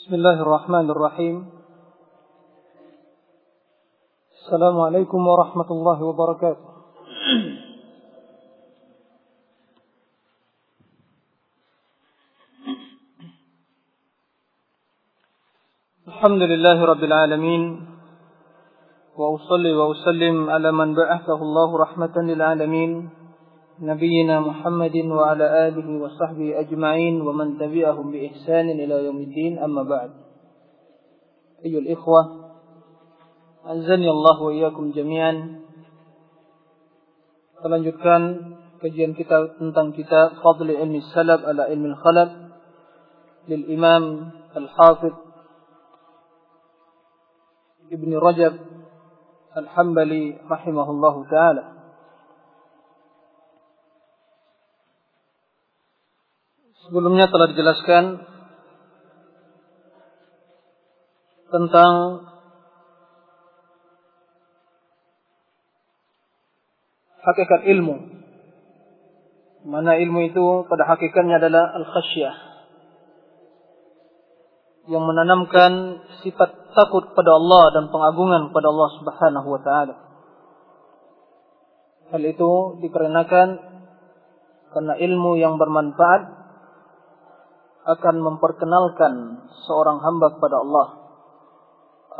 بسم الله الرحمن الرحيم. السلام عليكم ورحمة الله وبركاته. الحمد لله رب العالمين وأصلي وأسلم على من بعثه الله رحمة للعالمين. نبينا محمد وعلى آله وصحبه أجمعين ومن تبعهم بإحسان إلى يوم الدين أما بعد أيها الإخوة أنزلني الله وإياكم جميعا Melanjutkan kajian kita tentang kitab Fadl Ilmi Salaf ala Ilmi Khalaf lil Imam Al-Hafidh Ibn Rajab Al-Hambali rahimahullahu taala. Sebelumnya telah dijelaskan tentang hakikat ilmu. Mana ilmu itu pada hakikatnya adalah al-khasyah. Yang menanamkan sifat takut pada Allah dan pengagungan pada Allah Subhanahu wa taala. Hal itu dikarenakan karena ilmu yang bermanfaat akan memperkenalkan seorang hamba kepada Allah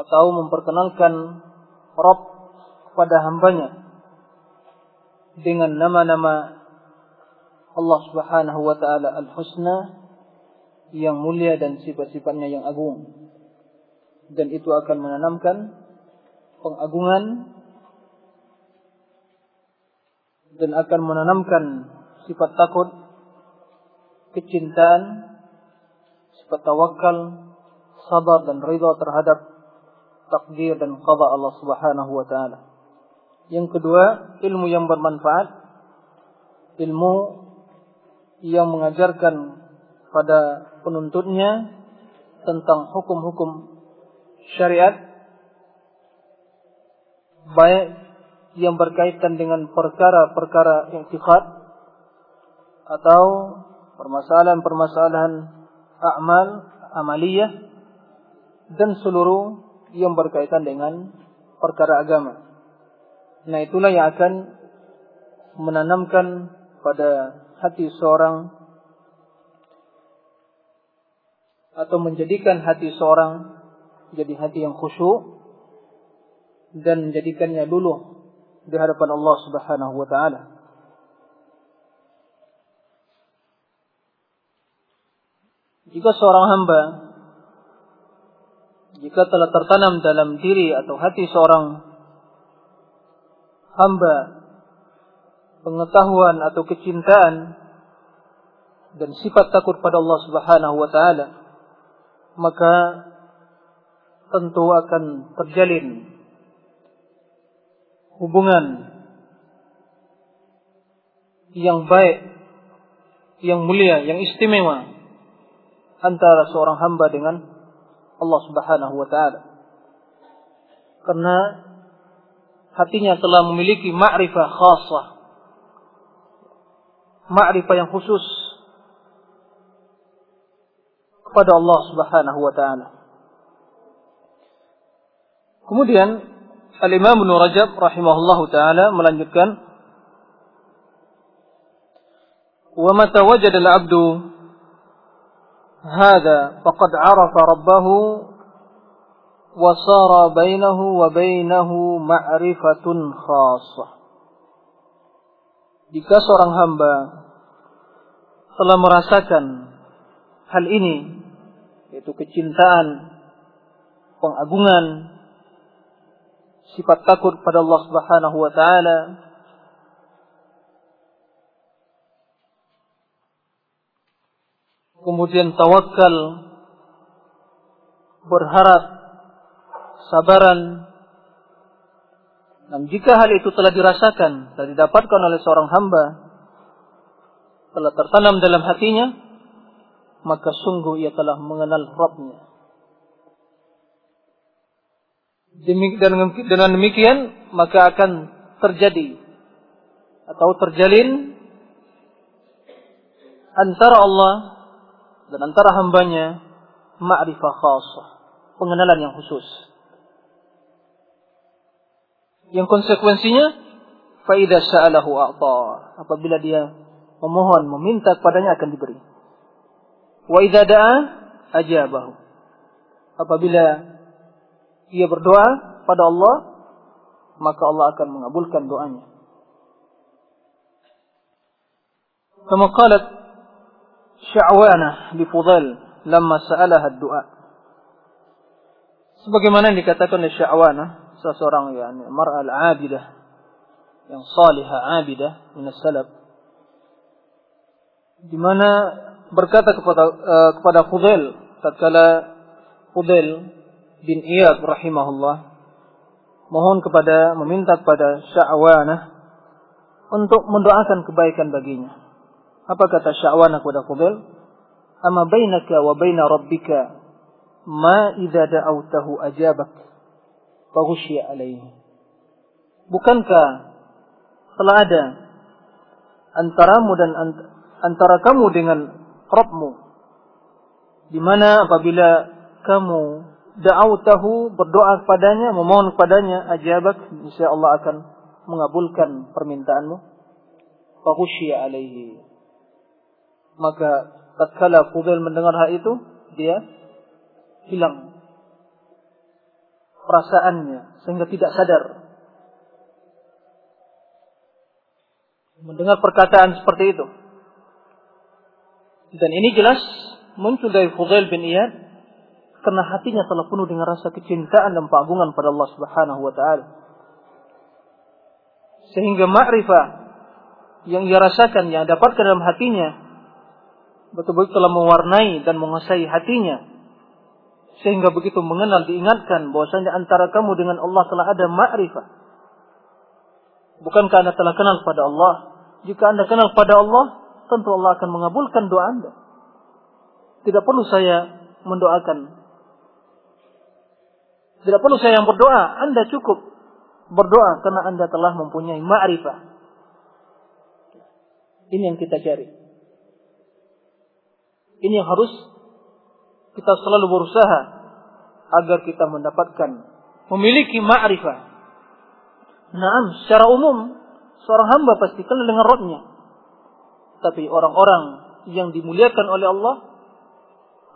atau memperkenalkan Rabb kepada hambanya dengan nama-nama Allah Subhanahu wa taala Al-Husna yang mulia dan sifat-sifatnya yang agung. Dan itu akan menanamkan pengagungan dan akan menanamkan sifat takut, kecintaan, sifat tawakal, sabar dan ridha terhadap takdir dan qada Allah Subhanahu wa taala. Yang kedua, ilmu yang bermanfaat, ilmu yang mengajarkan pada penuntutnya tentang hukum-hukum syariat baik yang berkaitan dengan perkara-perkara i'tiqad atau permasalahan-permasalahan amal, amaliyah dan seluruh yang berkaitan dengan perkara agama. Nah itulah yang akan menanamkan pada hati seorang atau menjadikan hati seorang jadi hati yang khusyuk dan menjadikannya luluh di hadapan Allah Subhanahu wa taala. Jika seorang hamba jika telah tertanam dalam diri atau hati seorang hamba pengetahuan atau kecintaan dan sifat takut pada Allah Subhanahu wa taala maka tentu akan terjalin hubungan yang baik yang mulia yang istimewa antara seorang hamba dengan Allah Subhanahu wa taala. Karena hatinya telah memiliki ma'rifah khasah. Ma'rifah yang khusus kepada Allah Subhanahu wa taala. Kemudian Al-Imam Ibnu Rajab rahimahullahu taala melanjutkan Wa mata wajada al-'abdu هذا فقد عرف ربه وصار بينه وبينه معرفة خاصة jika seorang hamba telah merasakan hal ini yaitu kecintaan pengagungan sifat takut pada Allah Subhanahu wa taala kemudian tawakal, berharap, sabaran. Dan jika hal itu telah dirasakan dan didapatkan oleh seorang hamba, telah tertanam dalam hatinya, maka sungguh ia telah mengenal Rabbnya. Dengan demikian, maka akan terjadi atau terjalin antara Allah dan antara hambanya ma'rifah khasah, pengenalan yang khusus. Yang konsekuensinya faida sa'alahu a'ta. Apabila dia memohon, meminta kepadanya akan diberi. Wa idza da'a ajabahu. Apabila ia berdoa pada Allah, maka Allah akan mengabulkan doanya. Qalat Sya'wana li Fudail lamma sa'alaha ad-du'a. Sebagaimana yang dikatakan oleh Sya'wana, seseorang yani mar'al 'abidah yang salihah 'abidah min salaf di mana berkata kepada uh, kepada Fudail tatkala Fudail bin Iyad rahimahullah mohon kepada meminta kepada Sya'wana untuk mendoakan kebaikan baginya. Apa kata Sya'wana kepada Fudail? Ama bainaka wa baina rabbika ma idza da'awtahu ajabak faghshiya alaihi. Bukankah telah ada antaramu dan antara kamu dengan Rabbmu di mana apabila kamu da'autahu berdoa kepadanya memohon kepadanya ajabak insya Allah akan mengabulkan permintaanmu faghshiya alaihi maka tatkala Fudail mendengar hal itu dia hilang perasaannya sehingga tidak sadar. Mendengar perkataan seperti itu. Dan ini jelas muncul dari Fudail bin Iyad karena hatinya telah penuh dengan rasa kecintaan dan pengagungan pada Allah Subhanahu wa taala. Sehingga ma'rifah yang ia rasakan, yang dapatkan dalam hatinya betul-betul telah mewarnai dan menguasai hatinya sehingga begitu mengenal diingatkan bahwasanya antara kamu dengan Allah telah ada ma'rifah. Bukankah Anda telah kenal pada Allah? Jika Anda kenal pada Allah, tentu Allah akan mengabulkan doa Anda. Tidak perlu saya mendoakan. Tidak perlu saya yang berdoa, Anda cukup berdoa karena Anda telah mempunyai ma'rifah. Ini yang kita cari. Ini yang harus kita selalu berusaha agar kita mendapatkan memiliki ma'rifah. Naam, secara umum seorang hamba pasti kenal dengan Rabbnya. Tapi orang-orang yang dimuliakan oleh Allah,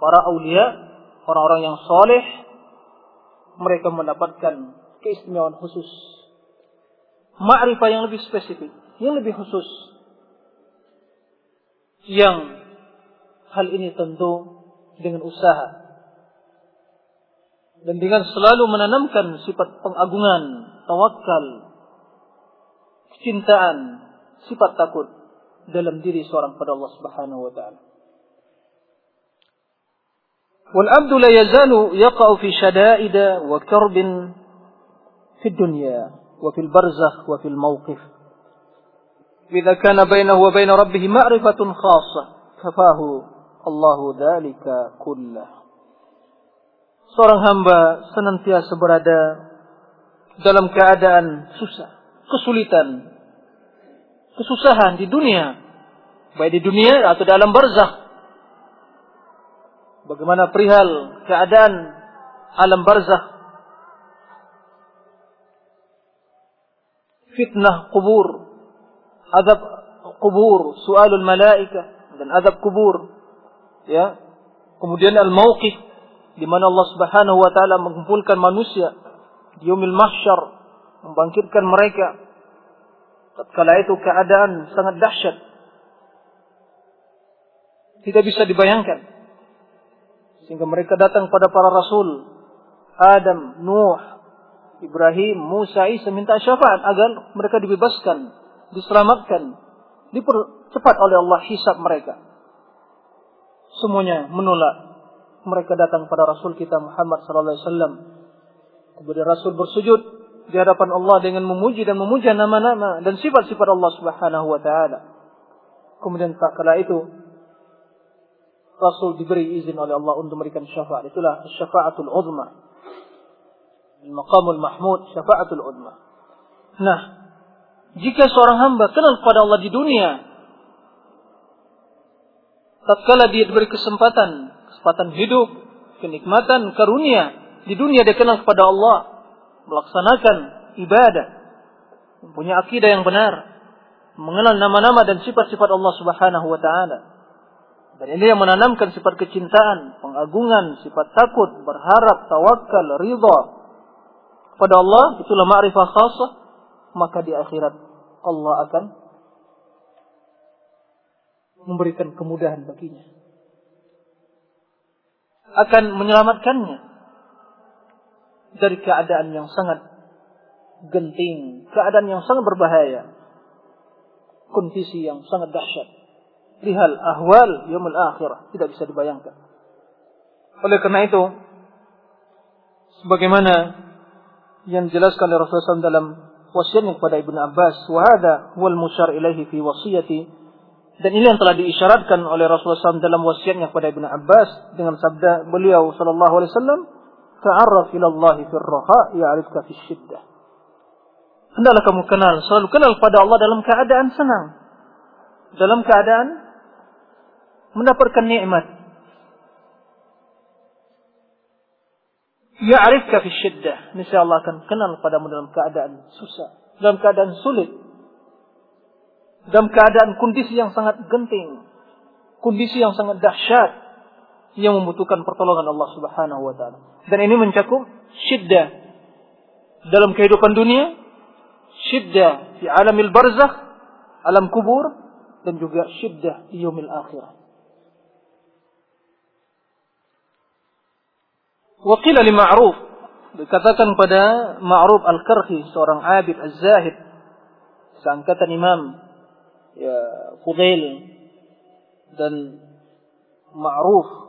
para aulia, orang-orang yang soleh, mereka mendapatkan keistimewaan khusus. Ma'rifah yang lebih spesifik, yang lebih khusus. Yang hal ini tentu dengan usaha dan dengan selalu menanamkan sifat pengagungan, tawakal, kecintaan, sifat takut dalam diri seorang pada Allah Subhanahu wa taala. والعبد لا يزال يقع في شدائد وكرب في الدنيا وفي البرزخ وفي الموقف إذا كان بينه وبين ربه معرفة خاصة كفاه Allahu dzalika kullah. Seorang hamba senantiasa berada dalam keadaan susah, kesulitan, kesusahan di dunia, baik di dunia atau dalam barzakh. Bagaimana perihal keadaan alam barzakh? Fitnah kubur, adab kubur, soalul malaika dan adab kubur ya. Kemudian al-mauqif di mana Allah Subhanahu wa taala mengumpulkan manusia di yaumil mahsyar membangkitkan mereka. Tatkala itu keadaan sangat dahsyat. Tidak bisa dibayangkan. Sehingga mereka datang pada para rasul. Adam, Nuh, Ibrahim, Musa, Isa minta syafaat agar mereka dibebaskan, diselamatkan, dipercepat oleh Allah hisab mereka semuanya menolak. Mereka datang pada Rasul kita Muhammad sallallahu alaihi wasallam. Kemudian Rasul bersujud di hadapan Allah dengan memuji dan memuja nama-nama dan sifat-sifat Allah Subhanahu wa taala. Kemudian tak kala itu Rasul diberi izin oleh Allah untuk memberikan syafaat. Itulah syafaatul uzma. Maqamul mahmud syafaatul uzma. Nah, jika seorang hamba kenal kepada Allah di dunia, tatkala dia diberi kesempatan, kesempatan hidup, kenikmatan, karunia. Di dunia dia kenal kepada Allah. Melaksanakan ibadah. Mempunyai akidah yang benar. Mengenal nama-nama dan sifat-sifat Allah subhanahu wa ta'ala. Dan ini yang menanamkan sifat kecintaan, pengagungan, sifat takut, berharap, tawakal, ridha kepada Allah. Itulah ma'rifah khasah. Maka di akhirat Allah akan memberikan kemudahan baginya akan menyelamatkannya dari keadaan yang sangat genting, keadaan yang sangat berbahaya, kondisi yang sangat dahsyat. Lihal ahwal yaumul akhirah tidak bisa dibayangkan. Oleh karena itu, sebagaimana yang dijelaskan oleh Rasulullah SAW dalam wasiatnya kepada Ibnu Abbas, wahada wal musyar ilaihi fi wasiyati dan ini yang telah diisyaratkan oleh Rasulullah SAW dalam wasiatnya kepada Ibnu Abbas dengan sabda beliau sallallahu alaihi wasallam, "Ta'arraf ila Allah fi ar-raha ya'rifka fi syiddah." Hendaklah kamu kenal, selalu kenal kepada Allah dalam keadaan senang. Dalam keadaan mendapatkan nikmat. Ya'rifka fi syiddah. Niscaya Allah akan kenal padamu dalam keadaan susah, dalam keadaan sulit dalam keadaan kondisi yang sangat genting, kondisi yang sangat dahsyat yang membutuhkan pertolongan Allah Subhanahu wa taala. Dan ini mencakup syiddah dalam kehidupan dunia, syiddah di alamil barzakh, alam kubur dan juga syiddah di yaumil akhirah. Waqila li Ma'ruf dikatakan pada Ma'ruf Al-Karhi seorang abid az-zahid seangkatan Imam ya Fudail dan ma'ruf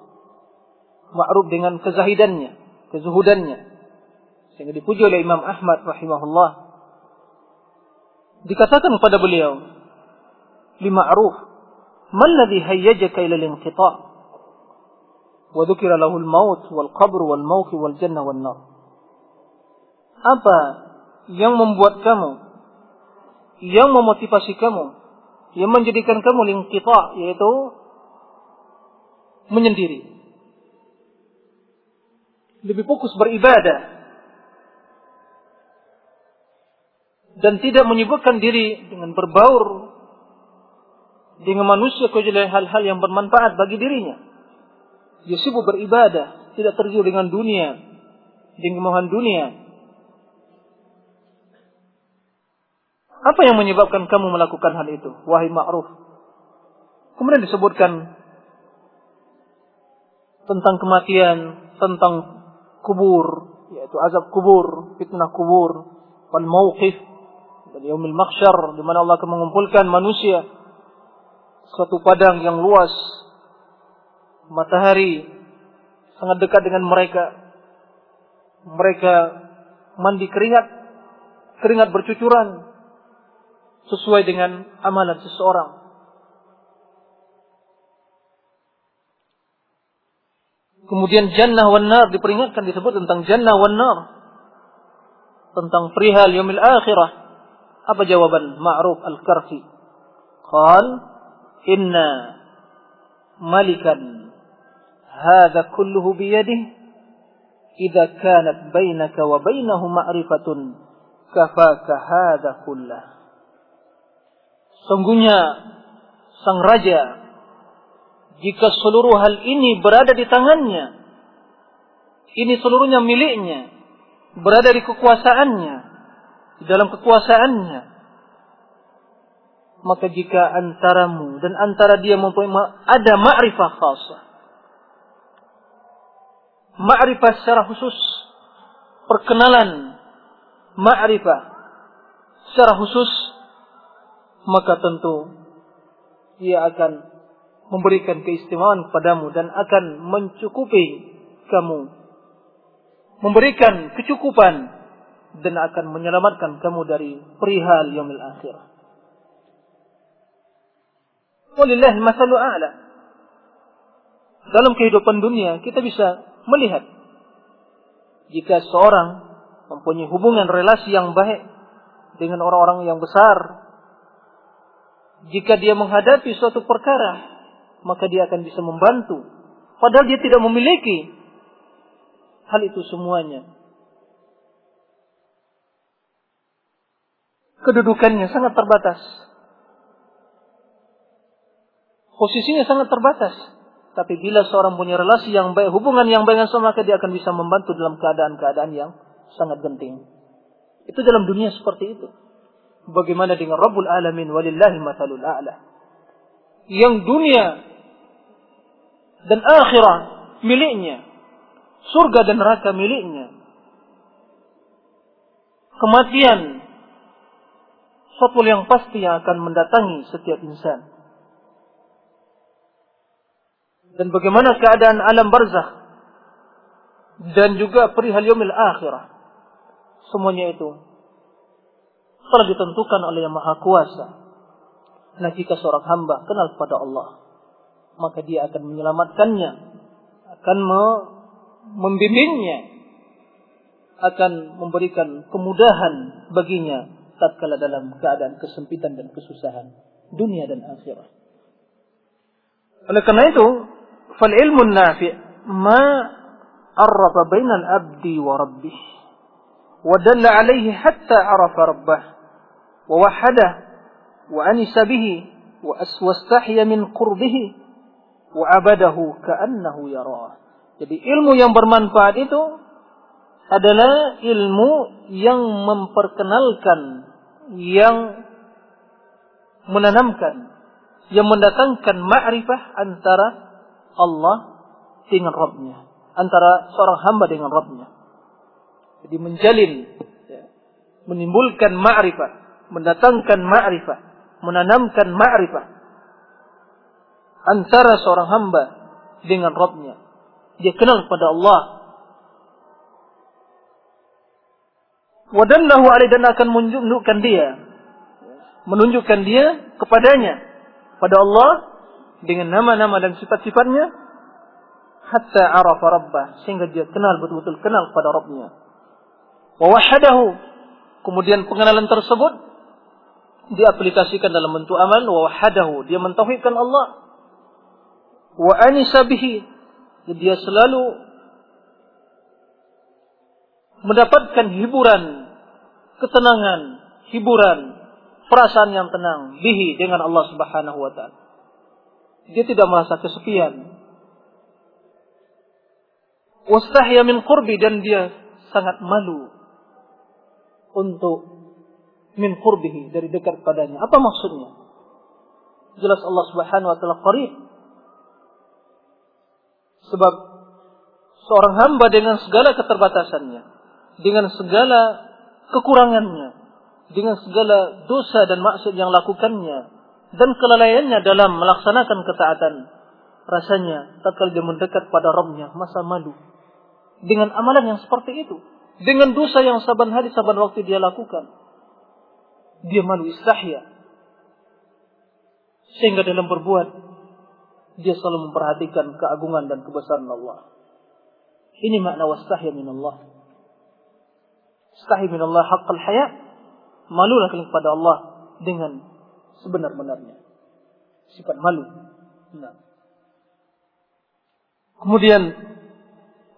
ma'ruf dengan kezahidannya, kezuhudannya. Sehingga dipuji oleh Imam Ahmad rahimahullah. Dikatakan kepada beliau, "Lima'ruf, man ladzi hayyajaka ila al-inqita'?" Wa dzukira lahu al-maut wal qabr wal mawq wal jannah wan nar. Apa yang membuat kamu yang memotivasi kamu yang menjadikan kamu lingkita yaitu menyendiri. Lebih fokus beribadah dan tidak menyibukkan diri dengan berbaur dengan manusia kecuali hal-hal yang bermanfaat bagi dirinya. Dia sibuk beribadah, tidak tergiur dengan dunia, dengan kemauan dunia, Apa yang menyebabkan kamu melakukan hal itu? Wahai ma'ruf. Kemudian disebutkan tentang kematian, tentang kubur, yaitu azab kubur, fitnah kubur, wal mauqif, dan yaumil mahsyar, di mana Allah akan mengumpulkan manusia suatu padang yang luas, matahari sangat dekat dengan mereka, mereka mandi keringat, keringat bercucuran, sesuai dengan amalan seseorang. Kemudian jannah wan nar diperingatkan disebut tentang jannah wan nar. Tentang perihal yaumil akhirah. Apa jawaban Ma'ruf Al-Karfi? Qal inna malikan hadha kulluhu biyadih idza kanat bainaka wa bainahu ma'rifatun kafaka hadha kullah. Sungguhnya sang raja jika seluruh hal ini berada di tangannya, ini seluruhnya miliknya, berada di kekuasaannya, di dalam kekuasaannya, maka jika antaramu dan antara dia mempunyai ada ma'rifah khasah, ma'rifah secara khusus, perkenalan ma'rifah secara khusus maka tentu ia akan memberikan keistimewaan kepadamu dan akan mencukupi kamu memberikan kecukupan dan akan menyelamatkan kamu dari perihal yaumil akhir. Walillah masalu a'la. Dalam kehidupan dunia kita bisa melihat jika seorang mempunyai hubungan relasi yang baik dengan orang-orang yang besar jika dia menghadapi suatu perkara, maka dia akan bisa membantu. Padahal dia tidak memiliki hal itu semuanya kedudukannya sangat terbatas. Posisinya sangat terbatas. Tapi bila seorang punya relasi yang baik, hubungan yang baik dengan sama, maka dia akan bisa membantu dalam keadaan-keadaan yang sangat genting. Itu dalam dunia seperti itu. Bagaimana dengan Rabbul Alamin walillahi matalul a'la. Yang dunia dan akhirah miliknya. Surga dan neraka miliknya. Kematian suatu yang pasti yang akan mendatangi setiap insan. Dan bagaimana keadaan alam barzakh dan juga perihal yaumil akhirah. Semuanya itu telah ditentukan oleh Yang Maha Kuasa. Nah, jika seorang hamba kenal kepada Allah, maka dia akan menyelamatkannya, akan membimbingnya, akan memberikan kemudahan baginya tatkala dalam keadaan kesempitan dan kesusahan dunia dan akhirat. Oleh karena itu, fal ilmu nafi' ma arrafa bainal abdi wa rabbih wa dalla alaihi hatta arafa rabbah bihi wa aswastahya min qurbihi wa abadahu ka'annahu yarah. Jadi ilmu yang bermanfaat itu adalah ilmu yang memperkenalkan, yang menanamkan, yang mendatangkan ma'rifah antara Allah dengan Rabbnya. Antara seorang hamba dengan Rabbnya. Jadi menjalin, ya, menimbulkan ma'rifah, mendatangkan ma'rifah, menanamkan ma'rifah antara seorang hamba dengan Rabbnya. Dia kenal kepada Allah Wadallahu alaih dan akan menunjukkan dia. Menunjukkan dia kepadanya. Pada Allah. Dengan nama-nama dan sifat-sifatnya. Hatta arafa rabbah. Sehingga dia kenal betul-betul kenal pada Rabbnya. Wawahadahu. Kemudian pengenalan tersebut. Diaplikasikan dalam bentuk amal. Wawahadahu. Dia mentauhidkan Allah. Wa anisabihi. Dia selalu mendapatkan hiburan, ketenangan, hiburan, perasaan yang tenang bihi dengan Allah Subhanahu wa taala. Dia tidak merasa kesepian. Wastahya min qurbi dan dia sangat malu untuk min qurbihi dari dekat padanya. Apa maksudnya? Jelas Allah Subhanahu wa taala qarib. Sebab seorang hamba dengan segala keterbatasannya dengan segala kekurangannya, dengan segala dosa dan maksud yang lakukannya, dan kelalaiannya dalam melaksanakan ketaatan. Rasanya, tak dia mendekat pada Rabbnya, masa malu. Dengan amalan yang seperti itu. Dengan dosa yang saban hari, saban waktu dia lakukan. Dia malu istahya. Sehingga dalam berbuat, dia selalu memperhatikan keagungan dan kebesaran Allah. Ini makna wastahya min Allah. Istahi min Allah haqqal haya. Malulah kalian kepada Allah dengan sebenar-benarnya. Sifat malu. Nah. Kemudian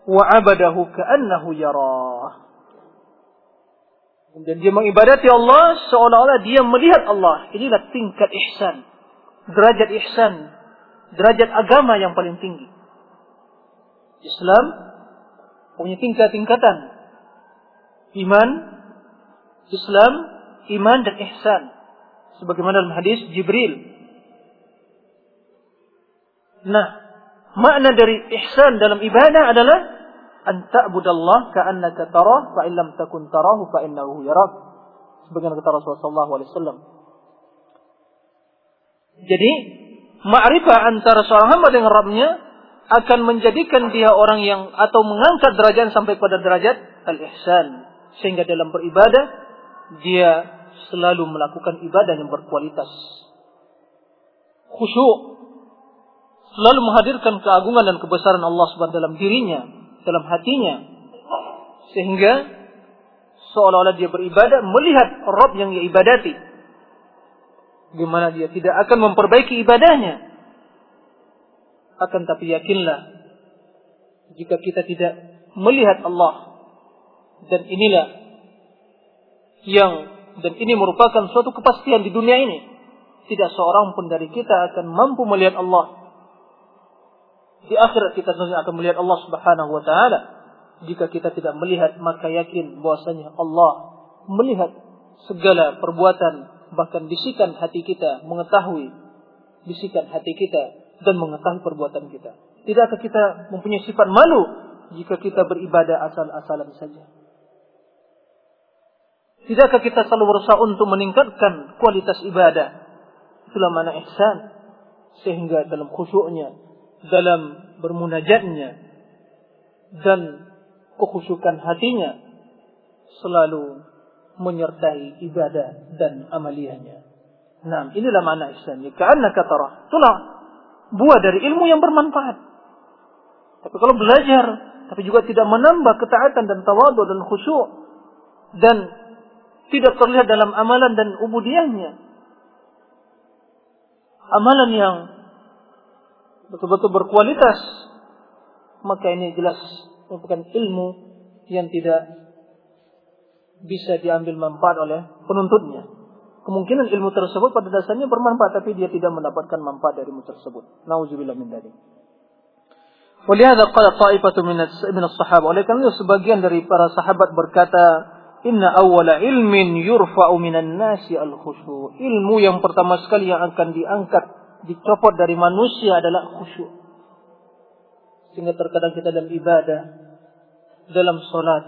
wa abadahu ka'annahu yarah. Kemudian dia mengibadati Allah seolah-olah dia melihat Allah. Inilah tingkat ihsan. Derajat ihsan. Derajat agama yang paling tinggi. Islam punya tingkat-tingkatan iman, Islam, iman dan ihsan. Sebagaimana dalam hadis Jibril. Nah, makna dari ihsan dalam ibadah adalah an ta'budallah ka'annaka tarah fa takun tarahu fa innahu yarak. Sebagaimana kata Rasulullah sallallahu alaihi wasallam. Jadi, ma'rifah antara seorang hamba dengan Rabbnya akan menjadikan dia orang yang atau mengangkat derajat sampai pada derajat al-ihsan. Sehingga dalam beribadah, dia selalu melakukan ibadah yang berkualitas. Khusyuk. Selalu menghadirkan keagungan dan kebesaran Allah SWT dalam dirinya, dalam hatinya. Sehingga seolah-olah dia beribadah melihat Rob yang dia ibadati. Gimana dia tidak akan memperbaiki ibadahnya. Akan tapi yakinlah jika kita tidak melihat Allah. Dan inilah yang dan ini merupakan suatu kepastian di dunia ini. Tidak seorang pun dari kita akan mampu melihat Allah. Di akhirat kita tentunya akan melihat Allah Subhanahu wa taala. Jika kita tidak melihat maka yakin bahwasanya Allah melihat segala perbuatan bahkan bisikan hati kita mengetahui bisikan hati kita dan mengetahui perbuatan kita. Tidakkah kita mempunyai sifat malu jika kita beribadah asal-asalan saja? Tidakkah kita selalu berusaha untuk meningkatkan kualitas ibadah? Itulah mana ihsan. Sehingga dalam khusyuknya, dalam bermunajatnya, dan kekhusyukan hatinya selalu menyertai ibadah dan amaliyahnya. Nah, inilah makna ihsan. Karena kata itulah buah dari ilmu yang bermanfaat. Tapi kalau belajar, tapi juga tidak menambah ketaatan dan tawadu dan khusyuk dan tidak terlihat dalam amalan dan ubudiyahnya. Amalan yang betul-betul berkualitas, maka ini jelas merupakan ilmu yang tidak bisa diambil manfaat oleh penuntutnya. Kemungkinan ilmu tersebut pada dasarnya bermanfaat tapi dia tidak mendapatkan manfaat dari ilmu tersebut. Nauzubillah min dzalik. Walihada qala ta'ifatu min as-sahaba. Oleh karena sebagian dari para sahabat berkata, Inna awwala ilmin yurfa'u minan nasi al-khusyu. Ilmu yang pertama sekali yang akan diangkat, dicopot dari manusia adalah khusyuk. Sehingga terkadang kita dalam ibadah, dalam solat,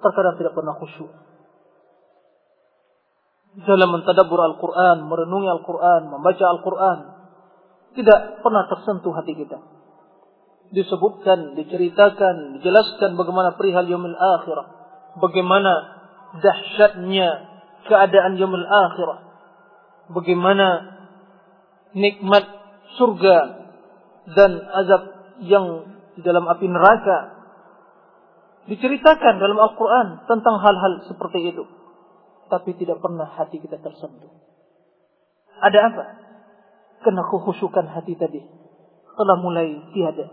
terkadang tidak pernah khusyuk. Dalam mentadabur Al-Quran, merenungi Al-Quran, membaca Al-Quran, tidak pernah tersentuh hati kita. Disebutkan, diceritakan, dijelaskan bagaimana perihal yaumil akhirah bagaimana dahsyatnya keadaan yaumul akhirah. Bagaimana nikmat surga dan azab yang di dalam api neraka diceritakan dalam Al-Quran tentang hal-hal seperti itu. Tapi tidak pernah hati kita tersentuh. Ada apa? Karena kekhusyukan hati tadi telah mulai tiada.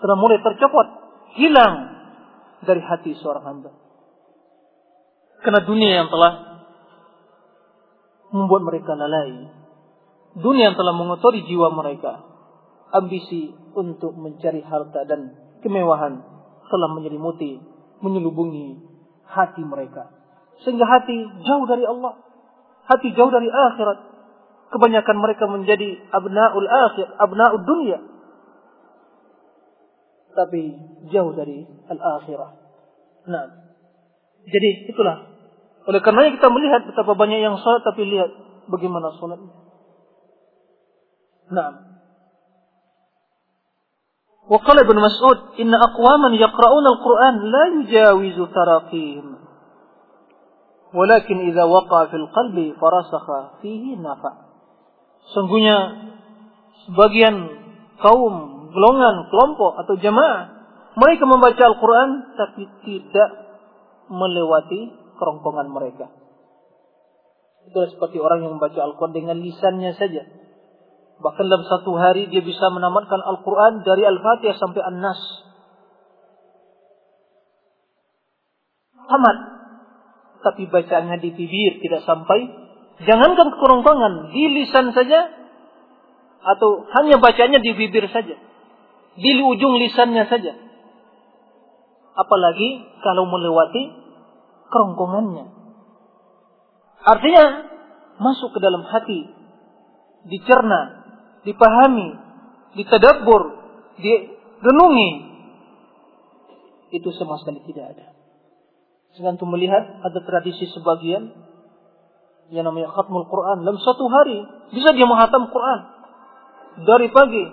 Telah mulai tercopot. Hilang dari hati seorang hamba. Karena dunia yang telah membuat mereka lalai. Dunia yang telah mengotori jiwa mereka. Ambisi untuk mencari harta dan kemewahan telah menyelimuti, menyelubungi hati mereka. Sehingga hati jauh dari Allah. Hati jauh dari akhirat. Kebanyakan mereka menjadi abna'ul akhir, abna'ul dunia tapi jauh dari al-akhirah. Nah, jadi itulah. Oleh karenanya kita melihat betapa banyak yang salat tapi lihat bagaimana salatnya. Nah. وقال ابن مسعود إن أقواما يقرؤون القرآن لا يجاوز تراقيهم ولكن إذا وقع في القلب فرسخ فيه نفع Sungguhnya sebagian kaum golongan, kelompok atau jamaah. Mereka membaca Al-Quran tapi tidak melewati kerongkongan mereka. Itu seperti orang yang membaca Al-Quran dengan lisannya saja. Bahkan dalam satu hari dia bisa menamatkan Al-Quran dari Al-Fatihah sampai An-Nas. Tamat. Tapi bacaannya di bibir tidak sampai. Jangankan kerongkongan, di lisan saja. Atau hanya bacanya di bibir saja di ujung lisannya saja. Apalagi kalau melewati kerongkongannya. Artinya masuk ke dalam hati, dicerna, dipahami, ditadabbur, direnungi. Itu sama sekali tidak ada. Sehingga untuk melihat ada tradisi sebagian yang namanya khatmul Quran dalam satu hari bisa dia menghatam Quran dari pagi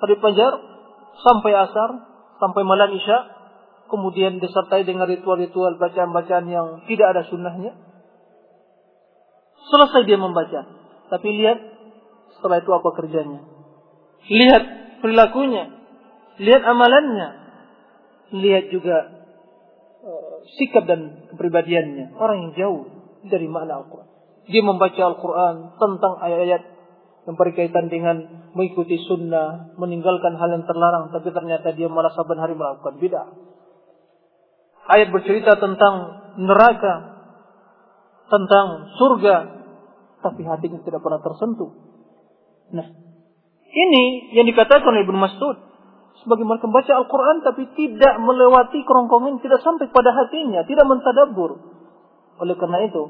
hari fajar sampai asar, sampai malam isya, kemudian disertai dengan ritual-ritual bacaan-bacaan yang tidak ada sunnahnya. Selesai dia membaca. Tapi lihat setelah itu apa kerjanya. Lihat perilakunya. Lihat amalannya. Lihat juga uh, sikap dan kepribadiannya. Orang yang jauh dari makna Al-Quran. Dia membaca Al-Quran tentang ayat-ayat yang berkaitan dengan mengikuti sunnah, meninggalkan hal yang terlarang, tapi ternyata dia malah saban hari melakukan bid'ah. Ayat bercerita tentang neraka, tentang surga, tapi hatinya tidak pernah tersentuh. Nah, ini yang dikatakan oleh Ibnu Mas'ud. Sebagai mereka membaca Al-Quran tapi tidak melewati kerongkongan, tidak sampai pada hatinya, tidak mentadabur. Oleh karena itu,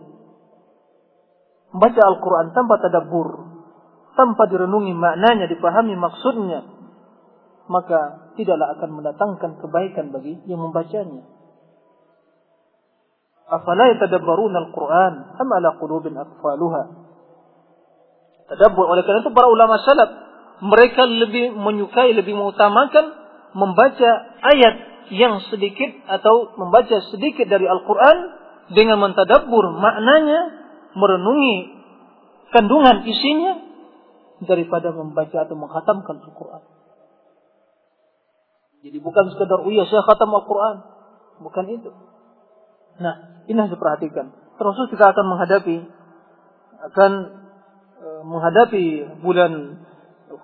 membaca Al-Quran tanpa tadabur, tanpa direnungi maknanya, dipahami maksudnya, maka tidaklah akan mendatangkan kebaikan bagi yang membacanya. Afala yatadabbaruna al-Quran am ala qulubin aqfaluha. Tadabbur oleh karena itu para ulama salaf mereka lebih menyukai, lebih mengutamakan membaca ayat yang sedikit atau membaca sedikit dari Al-Quran dengan mentadabbur maknanya, merenungi kandungan isinya daripada membaca atau menghatamkan Al-Quran. Jadi bukan sekedar, oh iya saya khatam Al-Quran. Bukan itu. Nah, ini harus diperhatikan. Terus kita akan menghadapi akan menghadapi bulan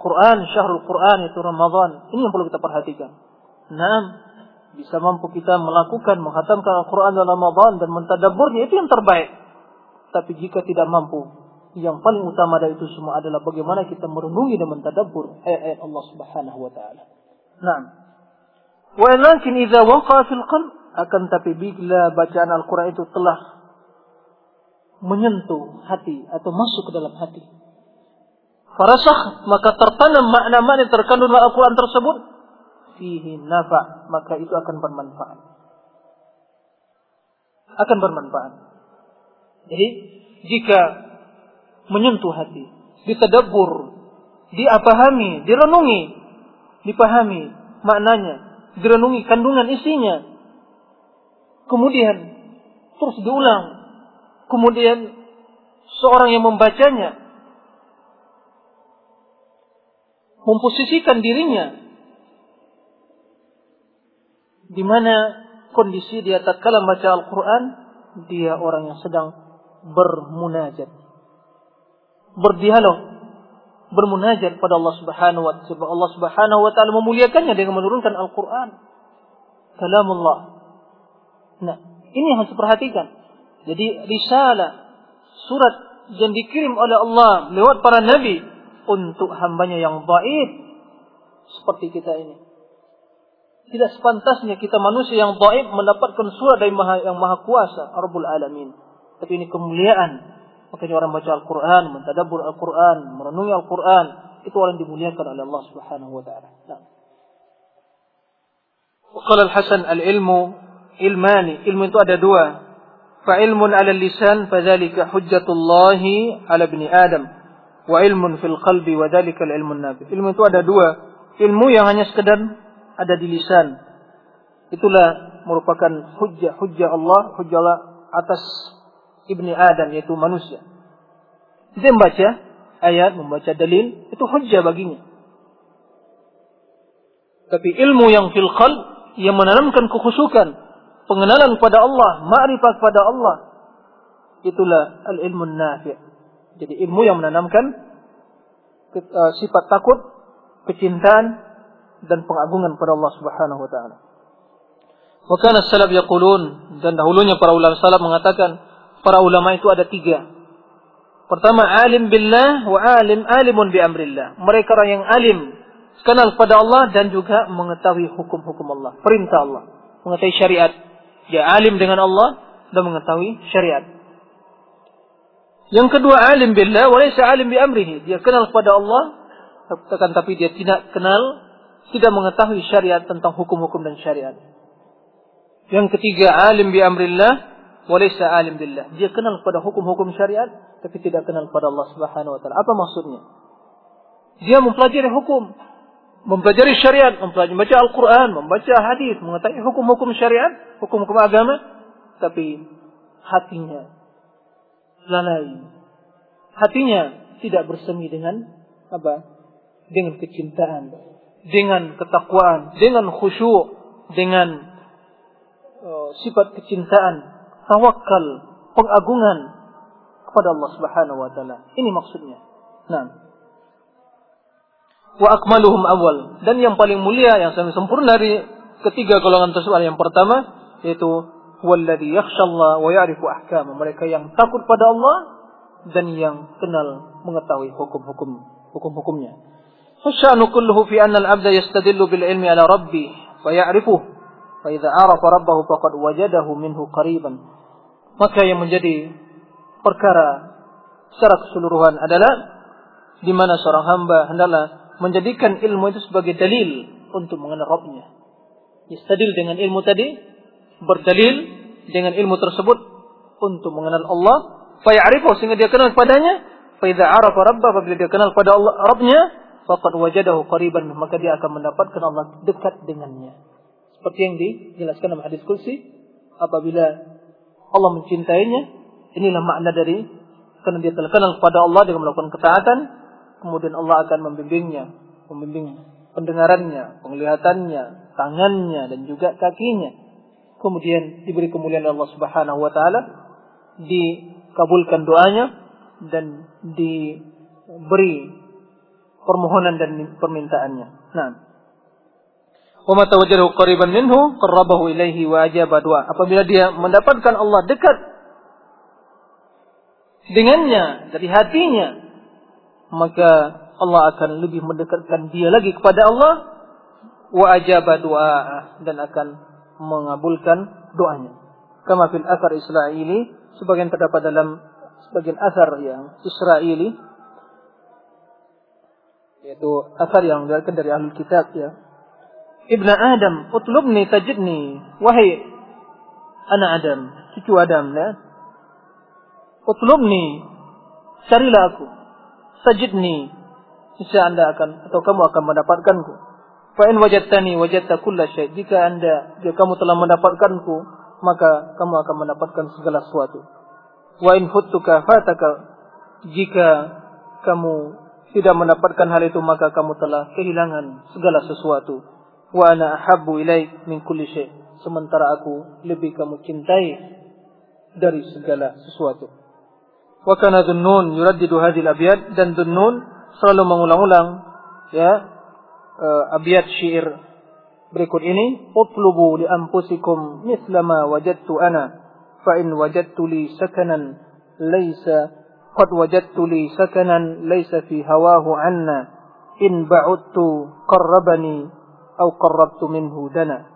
Quran, syahrul Quran itu Ramadan. Ini yang perlu kita perhatikan. Nah, bisa mampu kita melakukan menghatamkan Al-Quran dalam Ramadan dan mentadaburnya itu yang terbaik. Tapi jika tidak mampu, yang paling utama dari itu semua adalah bagaimana kita merenungi dan mentadabur ayat-ayat Allah Subhanahu wa taala. Nah, walakin idza waqa fil akan tapi bila bacaan Al-Qur'an itu telah menyentuh hati atau masuk ke dalam hati. Farasakh maka tertanam makna-makna yang terkandung dalam Al-Qur'an tersebut fihi nafa maka itu akan bermanfaat. Akan bermanfaat. Jadi jika menyentuh hati, ditadabbur, diapahami, direnungi, dipahami maknanya, direnungi kandungan isinya. Kemudian terus diulang. Kemudian seorang yang membacanya memposisikan dirinya di mana kondisi dia tatkala baca Al-Qur'an dia orang yang sedang bermunajat berdialog, bermunajat pada Allah Subhanahu wa taala. Allah Subhanahu wa taala memuliakannya dengan menurunkan Al-Qur'an. Kalamullah. Nah, ini yang harus diperhatikan. Jadi risalah surat yang dikirim oleh Allah lewat para nabi untuk hambanya yang baik seperti kita ini. Tidak sepantasnya kita manusia yang baik mendapatkan surat dari maha, yang maha kuasa, Rabbul Alamin. Tapi ini kemuliaan Makanya orang baca Al-Quran, mentadabur Al-Quran, merenungi Al-Quran, itu orang dimuliakan oleh Allah Subhanahu wa taala. Nah. Qala Al-Hasan al-ilmu ilmani, ilmu itu ada dua. 'Ala lisan fadzalika hujjatullahi 'ala ibni Adam wa ilmun fil qalbi wa dzalika al-ilmu nabi. Ilmu itu ada dua. Ilmu yang hanya sekedar ada di lisan. Itulah merupakan hujjah hujjah Allah, hujjah atas ibni Adam yaitu manusia. Dia membaca ayat, membaca dalil, itu hujjah baginya. Tapi ilmu yang fil qalb yang menanamkan kekhusyukan, pengenalan kepada Allah, ma'rifat kepada Allah, itulah al-ilmu nafi'. Jadi ilmu yang menanamkan uh, sifat takut, kecintaan dan pengagungan kepada Allah Subhanahu wa taala. Wa kana salaf yaqulun dan dahulunya para ulama salaf mengatakan para ulama itu ada tiga. Pertama alim billah wa alim alimun bi amrillah. Mereka orang yang alim, kenal pada Allah dan juga mengetahui hukum-hukum Allah, perintah Allah, mengetahui syariat. Dia alim dengan Allah dan mengetahui syariat. Yang kedua alim billah wa laysa alim bi amrihi. Dia kenal pada Allah akan tapi dia tidak kenal tidak mengetahui syariat tentang hukum-hukum dan syariat. Yang ketiga alim bi amrillah walaysa alim billah. Dia kenal pada hukum-hukum syariat tapi tidak kenal pada Allah Subhanahu wa taala. Apa maksudnya? Dia mempelajari hukum, mempelajari syariat, mempelajari membaca Al-Qur'an, membaca hadis, mengetahui hukum-hukum syariat, hukum-hukum agama, tapi hatinya lalai. Hatinya tidak bersemi dengan apa? Dengan kecintaan, dengan ketakwaan, dengan khusyuk, dengan uh, sifat kecintaan tawakal, pengagungan kepada Allah Subhanahu wa taala. Ini maksudnya. Nah, wa akmaluhum awal. Dan yang paling mulia yang sempurna dari ketiga golongan tersebut yang pertama yaitu walladhi yakhshallah wa ya'rifu ahkam mereka yang takut pada Allah dan yang kenal mengetahui hukum-hukum hukum-hukumnya. Fasya'nu kulluhu fi anna al-'abda yastadillu bil ilmi ala rabbih fa ya'rifuhu fa idza 'arafa rabbahu faqad wajadahu minhu qariban. Maka yang menjadi perkara secara keseluruhan adalah di mana seorang hamba hendaklah menjadikan ilmu itu sebagai dalil untuk mengenal Rabbnya. Istadil dengan ilmu tadi, berdalil dengan ilmu tersebut untuk mengenal Allah, fayarifu sehingga dia kenal padanya, fa idza arafa rabbah apabila dia kenal pada Allah Rabbnya, faqad wajadahu qariban maka dia akan mendapatkan Allah dekat dengannya. Seperti yang dijelaskan dalam hadis kursi, apabila Allah mencintainya, inilah makna dari karena dia telah kenal kepada Allah dengan melakukan ketaatan, kemudian Allah akan membimbingnya, membimbing pendengarannya, penglihatannya, tangannya dan juga kakinya. Kemudian diberi kemuliaan Allah Subhanahu wa taala, dikabulkan doanya dan diberi permohonan dan permintaannya. Nah, ilaihi. Apabila dia mendapatkan Allah dekat dengannya dari hatinya maka Allah akan lebih mendekatkan dia lagi kepada Allah. Wa ajaba doa dan akan mengabulkan doanya. Kama fil asar Israili sebagian terdapat dalam sebagian asar yang Israili yaitu asar yang diriwayatkan dari ahli kitab ya. Ibnu Adam utlubni tajidni wahai anak Adam cucu Adam ya. Utlubni, carilah aku. Sajidni, niscaya anda akan atau kamu akan mendapatkanku. Fa in wajadtani wajadta kulla syai. Jika anda jika kamu telah mendapatkanku, maka kamu akan mendapatkan segala sesuatu. Wa in futtuka fataka. Jika kamu tidak mendapatkan hal itu maka kamu telah kehilangan segala sesuatu. Wa ana ahabbu ilaik min kulli syai. Sementara aku lebih kamu cintai dari segala sesuatu. Wa kana Dhunnun yuraddidu hadhil abyad dan Dhunnun selalu mengulang-ulang ya uh, abyad syair berikut ini utlubu li anfusikum misla ma wajadtu ana fa in wajadtu li sakanan laysa qad wajadtu li sakanan laysa fi hawahu anna in ba'udtu qarrabani au qarrabtu minhu dana.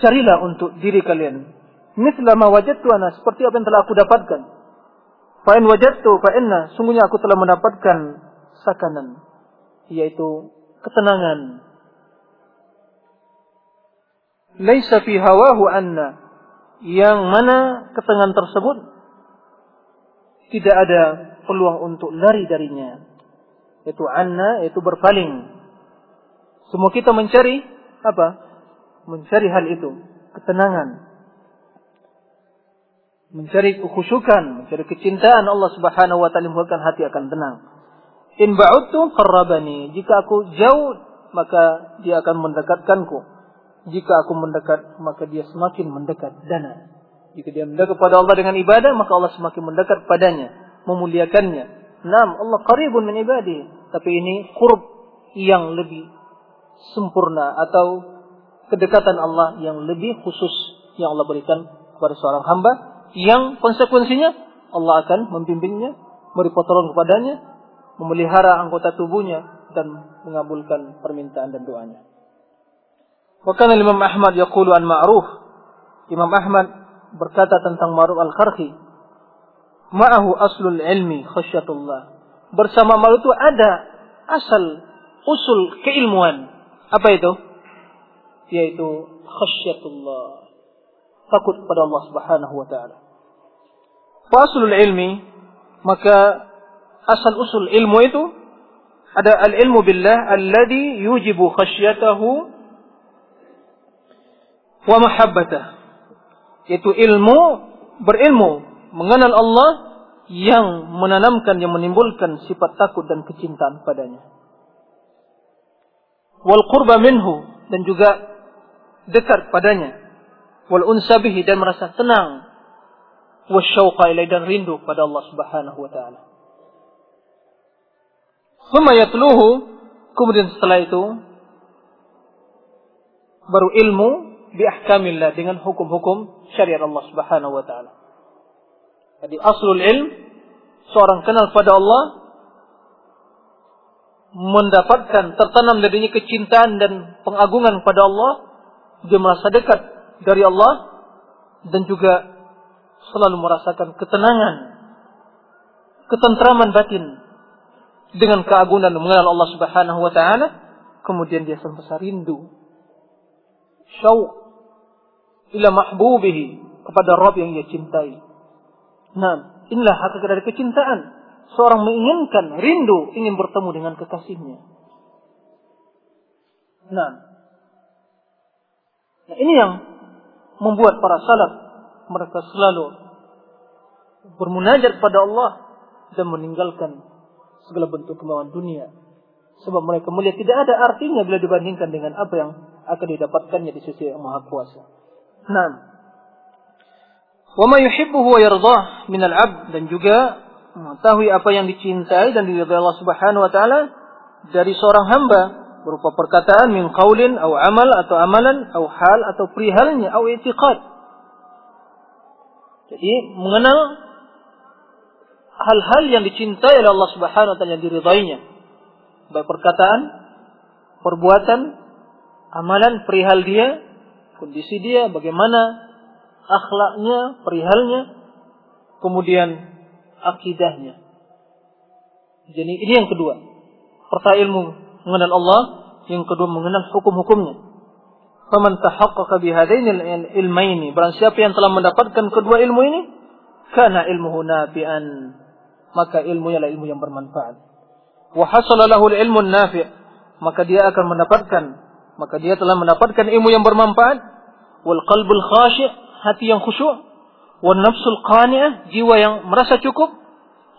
Carilah untuk diri kalian misla ma wajadtu ana seperti apa yang telah aku dapatkan Fa'in wajadtu fa'inna sungguhnya aku telah mendapatkan sakanan yaitu ketenangan. Laisa fi hawahu anna yang mana ketenangan tersebut tidak ada peluang untuk lari darinya. Itu anna itu berpaling. Semua kita mencari apa? Mencari hal itu, ketenangan mencari kekhusyukan, mencari kecintaan Allah Subhanahu wa taala membuatkan hati akan tenang. In ba'udtu qarrabani, jika aku jauh maka dia akan mendekatkanku. Jika aku mendekat maka dia semakin mendekat dana. Jika dia mendekat kepada Allah dengan ibadah maka Allah semakin mendekat padanya, memuliakannya. Nam, Allah qaribun min ibadi, tapi ini qurb yang lebih sempurna atau kedekatan Allah yang lebih khusus yang Allah berikan kepada seorang hamba yang konsekuensinya Allah akan membimbingnya, beri pertolongan kepadanya, memelihara anggota tubuhnya dan mengabulkan permintaan dan doanya. Wa kana Imam Ahmad yaqulu an Ma'ruf. Imam Ahmad berkata tentang Ma'ruf al-Karhi, "Ma'ahu aslul ilmi khasyatullah." Bersama Ma'ruf itu ada asal usul keilmuan. Apa itu? Yaitu khasyatullah takut kepada Allah Subhanahu wa taala. Faslul ilmi maka asal usul ilmu itu ada al-ilmu billah alladhi yujibu khasyatahu wa mahabbatah. Yaitu ilmu berilmu mengenal Allah yang menanamkan yang menimbulkan sifat takut dan kecintaan padanya. Wal qurba minhu dan juga dekat padanya wal unsabihi dan merasa tenang wasyauqa ilai dan rindu pada Allah Subhanahu wa taala. Thumma yatluhu Kemudian setelah itu baru ilmu biahkamillah dengan hukum-hukum syariat Allah Subhanahu wa taala. Jadi aslul ilm seorang kenal pada Allah mendapatkan tertanam darinya kecintaan dan pengagungan pada Allah, dia merasa dekat dari Allah dan juga selalu merasakan ketenangan, ketentraman batin dengan keagungan mengenal Allah Subhanahu wa taala, kemudian dia senantiasa rindu syauq ila mahbubihi kepada Rabb yang ia cintai. Nah, inilah hakikat dari kecintaan. Seorang menginginkan, rindu, ingin bertemu dengan kekasihnya. Nah, nah ini yang membuat para salaf mereka selalu bermunajat pada Allah dan meninggalkan segala bentuk kemauan dunia. Sebab mereka melihat tidak ada artinya bila dibandingkan dengan apa yang akan didapatkannya di sisi yang Maha Kuasa. Nah, yuhibbuhu wa yardah min al-'abd dan juga mengetahui apa yang dicintai dan diridhai Allah Subhanahu wa taala dari seorang hamba berupa perkataan min qaulin atau amal atau amalan atau hal atau perihalnya atau i'tiqad. Jadi mengenal hal-hal yang dicintai oleh Allah Subhanahu wa taala yang diridainya baik perkataan, perbuatan, amalan perihal dia, kondisi dia, bagaimana akhlaknya, perihalnya, kemudian akidahnya. Jadi ini yang kedua. Pertama ilmu mengenal Allah, yang kedua mengenal hukum-hukumnya. Faman tahaqqaqa bihadainil ilmaini, barang siapa yang telah mendapatkan kedua ilmu ini, kana ilmuhu nafi'an. Maka ilmunya adalah ilmu yang bermanfaat wa hasala lahu ilmu nafi' maka dia akan mendapatkan maka dia telah mendapatkan ilmu yang bermanfaat wal qalbul khashi' hati yang khusyuk wan nafsul qani'ah jiwa yang merasa cukup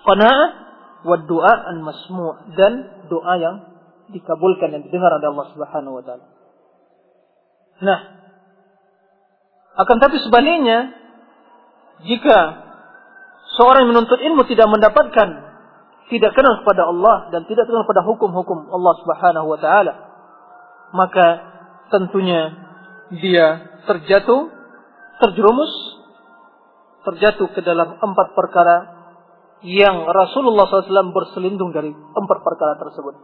qanaah wa du'a an masmu' dan doa yang dikabulkan dan didengar oleh Allah Subhanahu wa taala. Nah, akan tapi sebaliknya jika seorang yang menuntut ilmu tidak mendapatkan tidak kenal kepada Allah dan tidak kenal pada hukum-hukum Allah Subhanahu wa taala, maka tentunya dia terjatuh, terjerumus, terjatuh ke dalam empat perkara yang Rasulullah SAW berselindung dari empat perkara tersebut.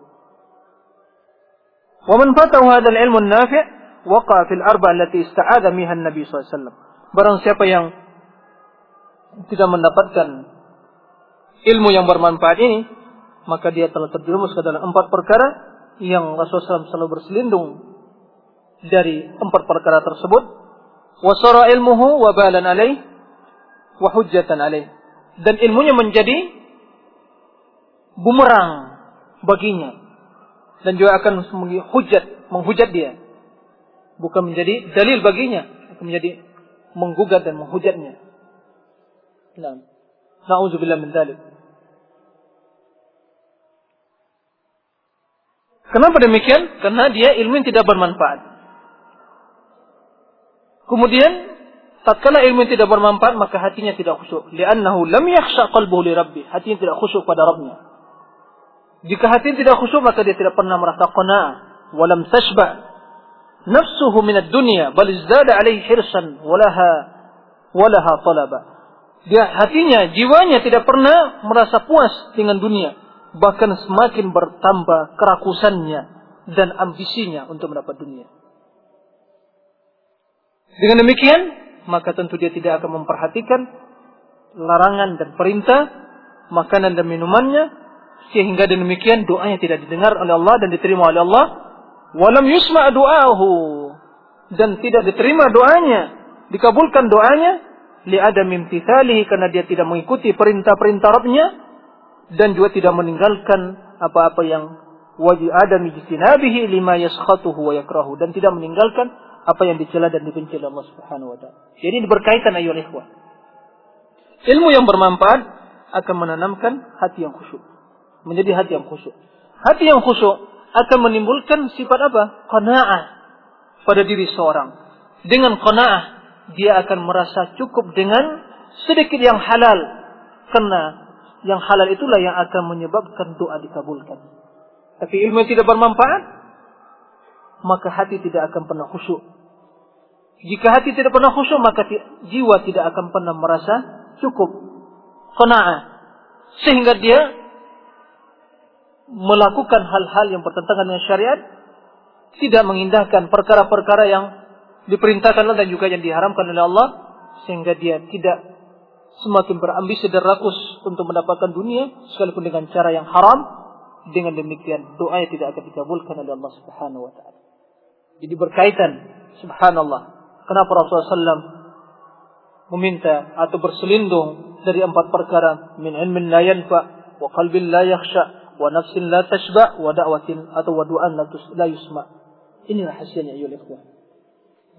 ومن فاته هذا العلم النافع وقع في الأربع التي استعاذ منها النبي صلى الله عليه وسلم. Barang siapa yang tidak mendapatkan ilmu yang bermanfaat ini, maka dia telah terjerumus ke dalam empat perkara yang Rasulullah SAW selalu berselindung dari empat perkara tersebut. Wasara ilmuhu wabalan alaih wa hujjatan alaih. Dan ilmunya menjadi bumerang baginya. Dan juga akan hujat, menghujat dia. Bukan menjadi dalil baginya. Akan menjadi menggugat dan menghujatnya. Nah. Na'udzubillah min dzalik. Kenapa demikian? Karena dia ilmu yang tidak bermanfaat. Kemudian, tatkala ilmu yang tidak bermanfaat, maka hatinya tidak khusyuk. Li'annahu lam yakhsha qalbuhu li rabbi. Hatinya tidak khusyuk pada Rabbnya. Jika hati tidak khusyuk, maka dia tidak pernah merasa qana'ah. Walam tashba' nafsuhu minad dunya. Bal izdada alaihi hirsan. Walaha, walaha talaba. Dia hatinya, jiwanya tidak pernah merasa puas dengan dunia bahkan semakin bertambah kerakusannya dan ambisinya untuk mendapat dunia. Dengan demikian, maka tentu dia tidak akan memperhatikan larangan dan perintah, makanan dan minumannya, sehingga demikian doanya tidak didengar oleh Allah dan diterima oleh Allah. Walam yusma doahu dan tidak diterima doanya, dikabulkan doanya li ada mimtithalihi karena dia tidak mengikuti perintah-perintah Rabbnya dan juga tidak meninggalkan apa-apa yang wajib ada mijtinabihi lima yaskhatuhu wa yakrahu dan tidak meninggalkan apa yang dicela dan dibenci oleh Allah Subhanahu wa taala. Jadi ini berkaitan ikhwah. Ilmu yang bermanfaat akan menanamkan hati yang khusyuk. Menjadi hati yang khusyuk. Hati yang khusyuk akan menimbulkan sifat apa? Qanaah pada diri seorang. Dengan qanaah dia akan merasa cukup dengan sedikit yang halal karena yang halal itulah yang akan menyebabkan doa dikabulkan. Tapi ilmu yang tidak bermanfaat, maka hati tidak akan pernah khusyuk. Jika hati tidak pernah khusyuk, maka jiwa tidak akan pernah merasa cukup. Qana'ah. Sehingga dia melakukan hal-hal yang bertentangan dengan syariat, tidak mengindahkan perkara-perkara yang diperintahkan Allah dan juga yang diharamkan oleh Allah, sehingga dia tidak semakin berambisi dan rakus untuk mendapatkan dunia, sekalipun dengan cara yang haram, dengan demikian doanya tidak akan dikabulkan oleh Allah Subhanahu wa taala. Jadi berkaitan subhanallah Kenapa Rasulullah SAW meminta atau berselindung dari empat perkara min ilmin la yanfa wa qalbin la yakhsha la tashba wa da'watin atau wa du'an la yusma. Inilah hasilnya ayo ikhwah.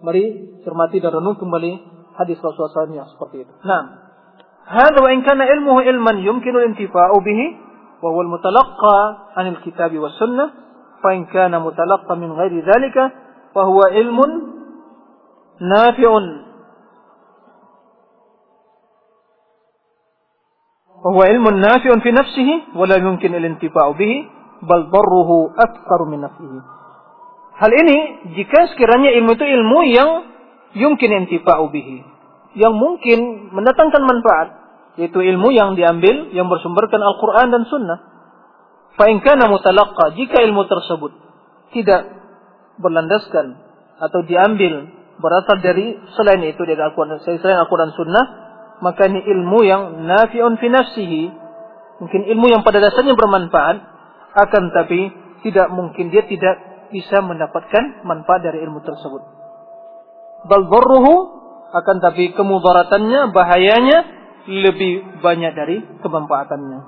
Mari cermati dan renung kembali hadis Rasulullah SAW yang seperti itu. Nah, هذا وإن كان علمه علما يمكن الانتفاع به وهو المتلقى عن الكتاب والسنة فإن كان متلقى من غير ذلك فهو علم نافع وهو علم نافع في نفسه ولا يمكن الانتفاع به bal darruhu aktsar min nafsihi. Hal ini jika sekiranya ilmu itu ilmu yang yumkin intifa'u bihi, yang mungkin mendatangkan manfaat, yaitu ilmu yang diambil yang bersumberkan Al-Qur'an dan Sunnah. Fa in kana mutalaqqa, jika ilmu tersebut tidak berlandaskan atau diambil berasal dari selain itu dari Al-Quran selain Al-Quran Sunnah maka ini ilmu yang nafi'un fi nafsihi. Mungkin ilmu yang pada dasarnya bermanfaat akan tapi tidak mungkin dia tidak bisa mendapatkan manfaat dari ilmu tersebut. Bal akan tapi kemudaratannya bahayanya lebih banyak dari kemanfaatannya.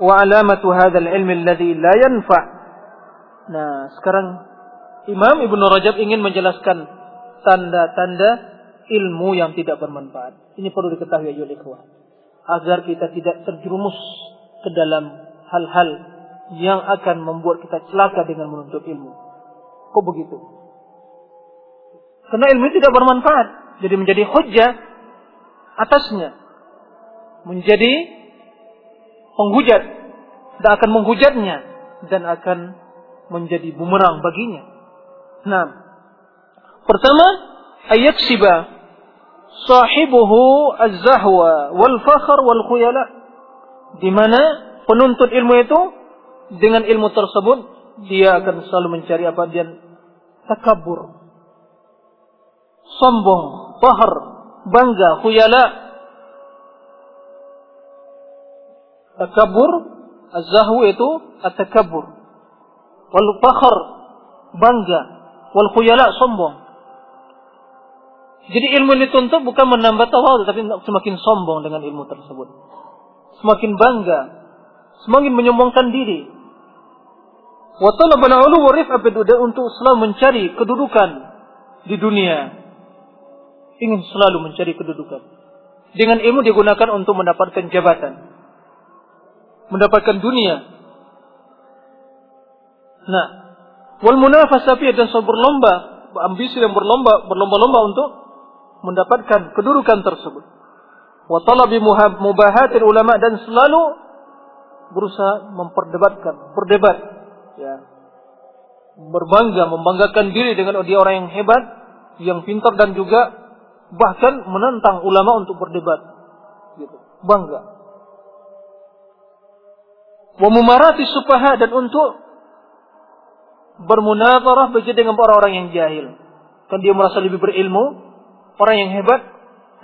Wa alamatu hadzal ilmi alladhi la yanfa. Nah sekarang Imam Ibnu Rajab ingin menjelaskan tanda-tanda ilmu yang tidak bermanfaat. Ini perlu diketahui oleh ikhwah. Agar kita tidak terjerumus ke dalam hal-hal yang akan membuat kita celaka dengan menuntut ilmu. Kok begitu? Karena ilmu tidak bermanfaat. Jadi menjadi hujah atasnya. Menjadi penghujat. Dan akan menghujatnya. Dan akan menjadi bumerang baginya. Nah, pertama ayat siba sahibuhu az-zahwa wal fakhr wal khuyala di mana penuntut ilmu itu dengan ilmu tersebut dia akan selalu mencari apa? Dia takabur sombong bahar bangga khuyala. Takabur az-zahwu itu at-takabbur. Wal fakhr bangga. Wal khuyala sombong. Jadi ilmu ini dituntut bukan menambah tawadu tapi semakin sombong dengan ilmu tersebut. Semakin bangga, semakin menyombongkan diri. Untuk selalu mencari kedudukan di dunia. Ingin selalu mencari kedudukan. Dengan ilmu digunakan untuk mendapatkan jabatan. Mendapatkan dunia. Nah, Wal munafasa dan selalu berlomba, ambisi dan berlomba, berlomba-lomba untuk mendapatkan kedudukan tersebut. Wa talabi mubahatir ulama dan selalu berusaha memperdebatkan, berdebat, ya. Berbangga, membanggakan diri dengan dia orang yang hebat, yang pintar dan juga bahkan menentang ulama untuk berdebat. Gitu. Bangga. Wa mumarati supaha dan untuk bermunazarah begitu dengan orang-orang yang jahil. Kan dia merasa lebih berilmu, orang yang hebat.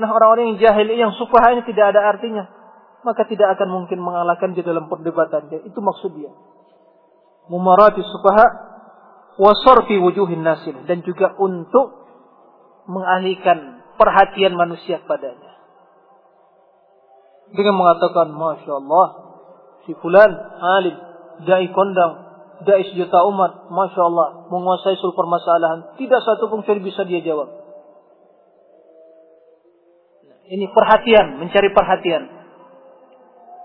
Nah orang-orang yang jahil yang sufaha ini tidak ada artinya. Maka tidak akan mungkin mengalahkan dia dalam perdebatan dia. Itu maksud dia. Mumarati sufaha wasarfi wujuhin nasil. Dan juga untuk mengalihkan perhatian manusia padanya. Dengan mengatakan, Masya Allah, si fulan alim, dai kondang, dai sejuta umat, masya Allah, menguasai seluruh permasalahan. Tidak satu pun bisa dia jawab. Ini perhatian, mencari perhatian.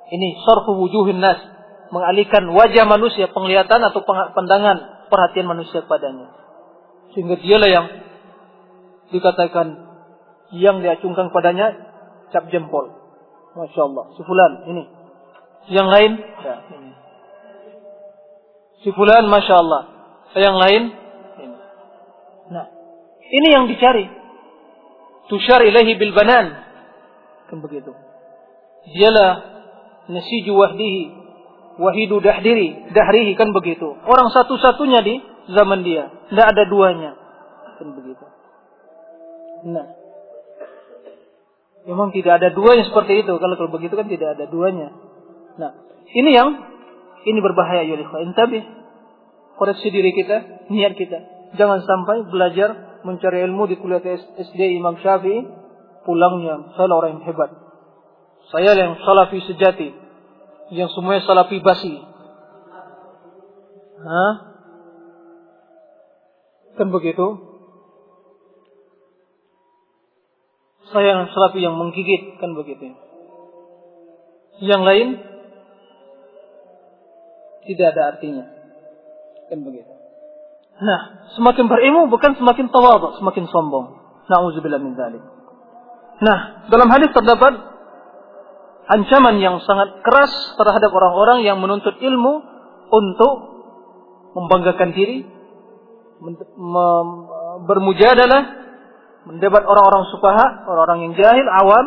Ini sorfu wujuhin nas, mengalihkan wajah manusia, penglihatan atau pandangan perhatian manusia padanya. Sehingga dialah yang dikatakan yang diacungkan padanya cap jempol. Masya Allah. Sebulan ini. Yang lain, ya, ini. Si fulan Masya Allah. Yang lain. Nah. Ini yang dicari. Tushar ilahi bil banan. Kan begitu. Dialah nasiju wahdihi. Wahidu dahdiri. Dahrihi kan begitu. Orang satu-satunya di zaman dia. Tidak ada duanya. Kan begitu. Nah. Memang tidak ada duanya seperti itu. Kalau kalau begitu kan tidak ada duanya. Nah, ini yang ini berbahaya ya Intabih. Koreksi diri kita, niat kita. Jangan sampai belajar mencari ilmu di kuliah SD Imam Syafi'i pulangnya saya orang yang hebat. Saya yang salafi sejati. Yang semuanya salafi basi. Hah? Kan begitu? Saya yang salafi yang menggigit kan begitu. Yang lain tidak ada artinya. Kan begitu. Nah, semakin berilmu bukan semakin tawadhu, semakin sombong. Nauzubillah min dzalik. Nah, dalam hadis terdapat ancaman yang sangat keras terhadap orang-orang yang menuntut ilmu untuk membanggakan diri, bermujadalah mendebat orang-orang sufaha, orang-orang yang jahil, awam,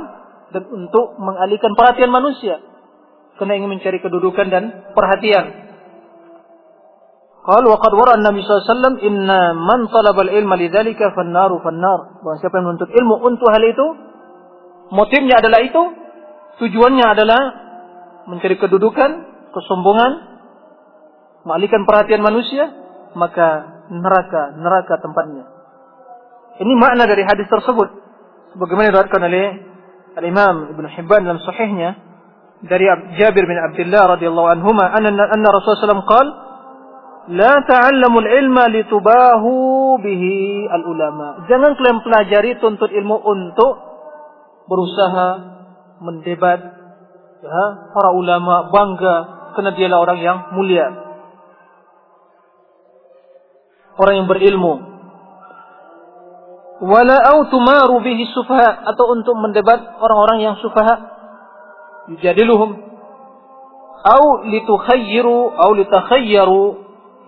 dan untuk mengalihkan perhatian manusia. Karena ingin mencari kedudukan dan perhatian. Qal wa qad wara Nabi SAW inna man talaba al-ilma lidzalika fannaru fannar. Siapa yang menuntut ilmu untuk hal itu, motifnya adalah itu, tujuannya adalah mencari kedudukan, kesombongan, mengalihkan perhatian manusia, maka neraka, neraka tempatnya. Ini makna dari hadis tersebut. Sebagaimana diriwayatkan oleh Al-Imam Ibn Hibban dalam sahihnya dari Jabir bin Abdullah radhiyallahu anhuma anna anna Rasulullah SAW La ta'allamul ilma litubahu bihi al-ulama. Jangan kalian pelajari tuntut ilmu untuk berusaha mendebat ya, para ulama bangga karena dialah orang yang mulia. Orang yang berilmu. Wala au tumaru bihi sufaha atau untuk mendebat orang-orang yang sufaha. Yujadiluhum. Au litukhayyiru au litakhayyaru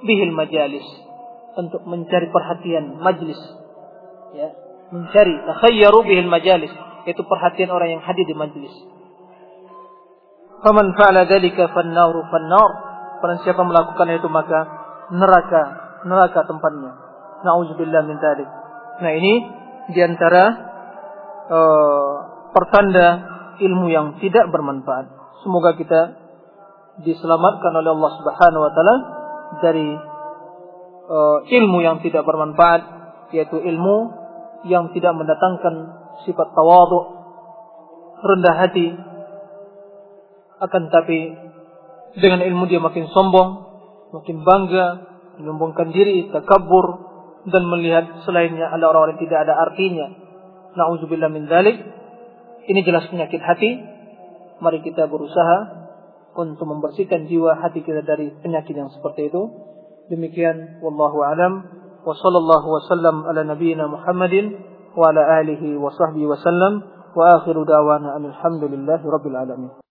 bihi majalis. Untuk mencari perhatian majlis. Ya mencari takhayyaru bihi majalis itu perhatian orang yang hadir di majlis. Faman fa'ala dzalika fannaru fannar. Barang siapa melakukan itu maka neraka neraka tempatnya. Nauzubillah min dzalik Nah ini di antara uh, eh, pertanda ilmu yang tidak bermanfaat. Semoga kita diselamatkan oleh Allah Subhanahu Wa Taala dari uh, ilmu yang tidak bermanfaat, yaitu ilmu yang tidak mendatangkan sifat tawadhu, rendah hati. Akan tapi dengan ilmu dia makin sombong, makin bangga, menyombongkan diri, takabur, dan melihat selainnya ada orang-orang tidak ada artinya. Nauzubillah min dzalik. Ini jelas penyakit hati. Mari kita berusaha untuk membersihkan jiwa hati kita dari penyakit yang seperti itu. Demikian wallahu alam wa sallallahu wasallam ala nabiyyina Muhammadin wa ala alihi wa sahbihi wasallam wa akhiru da'wana alhamdulillahi rabbil alamin.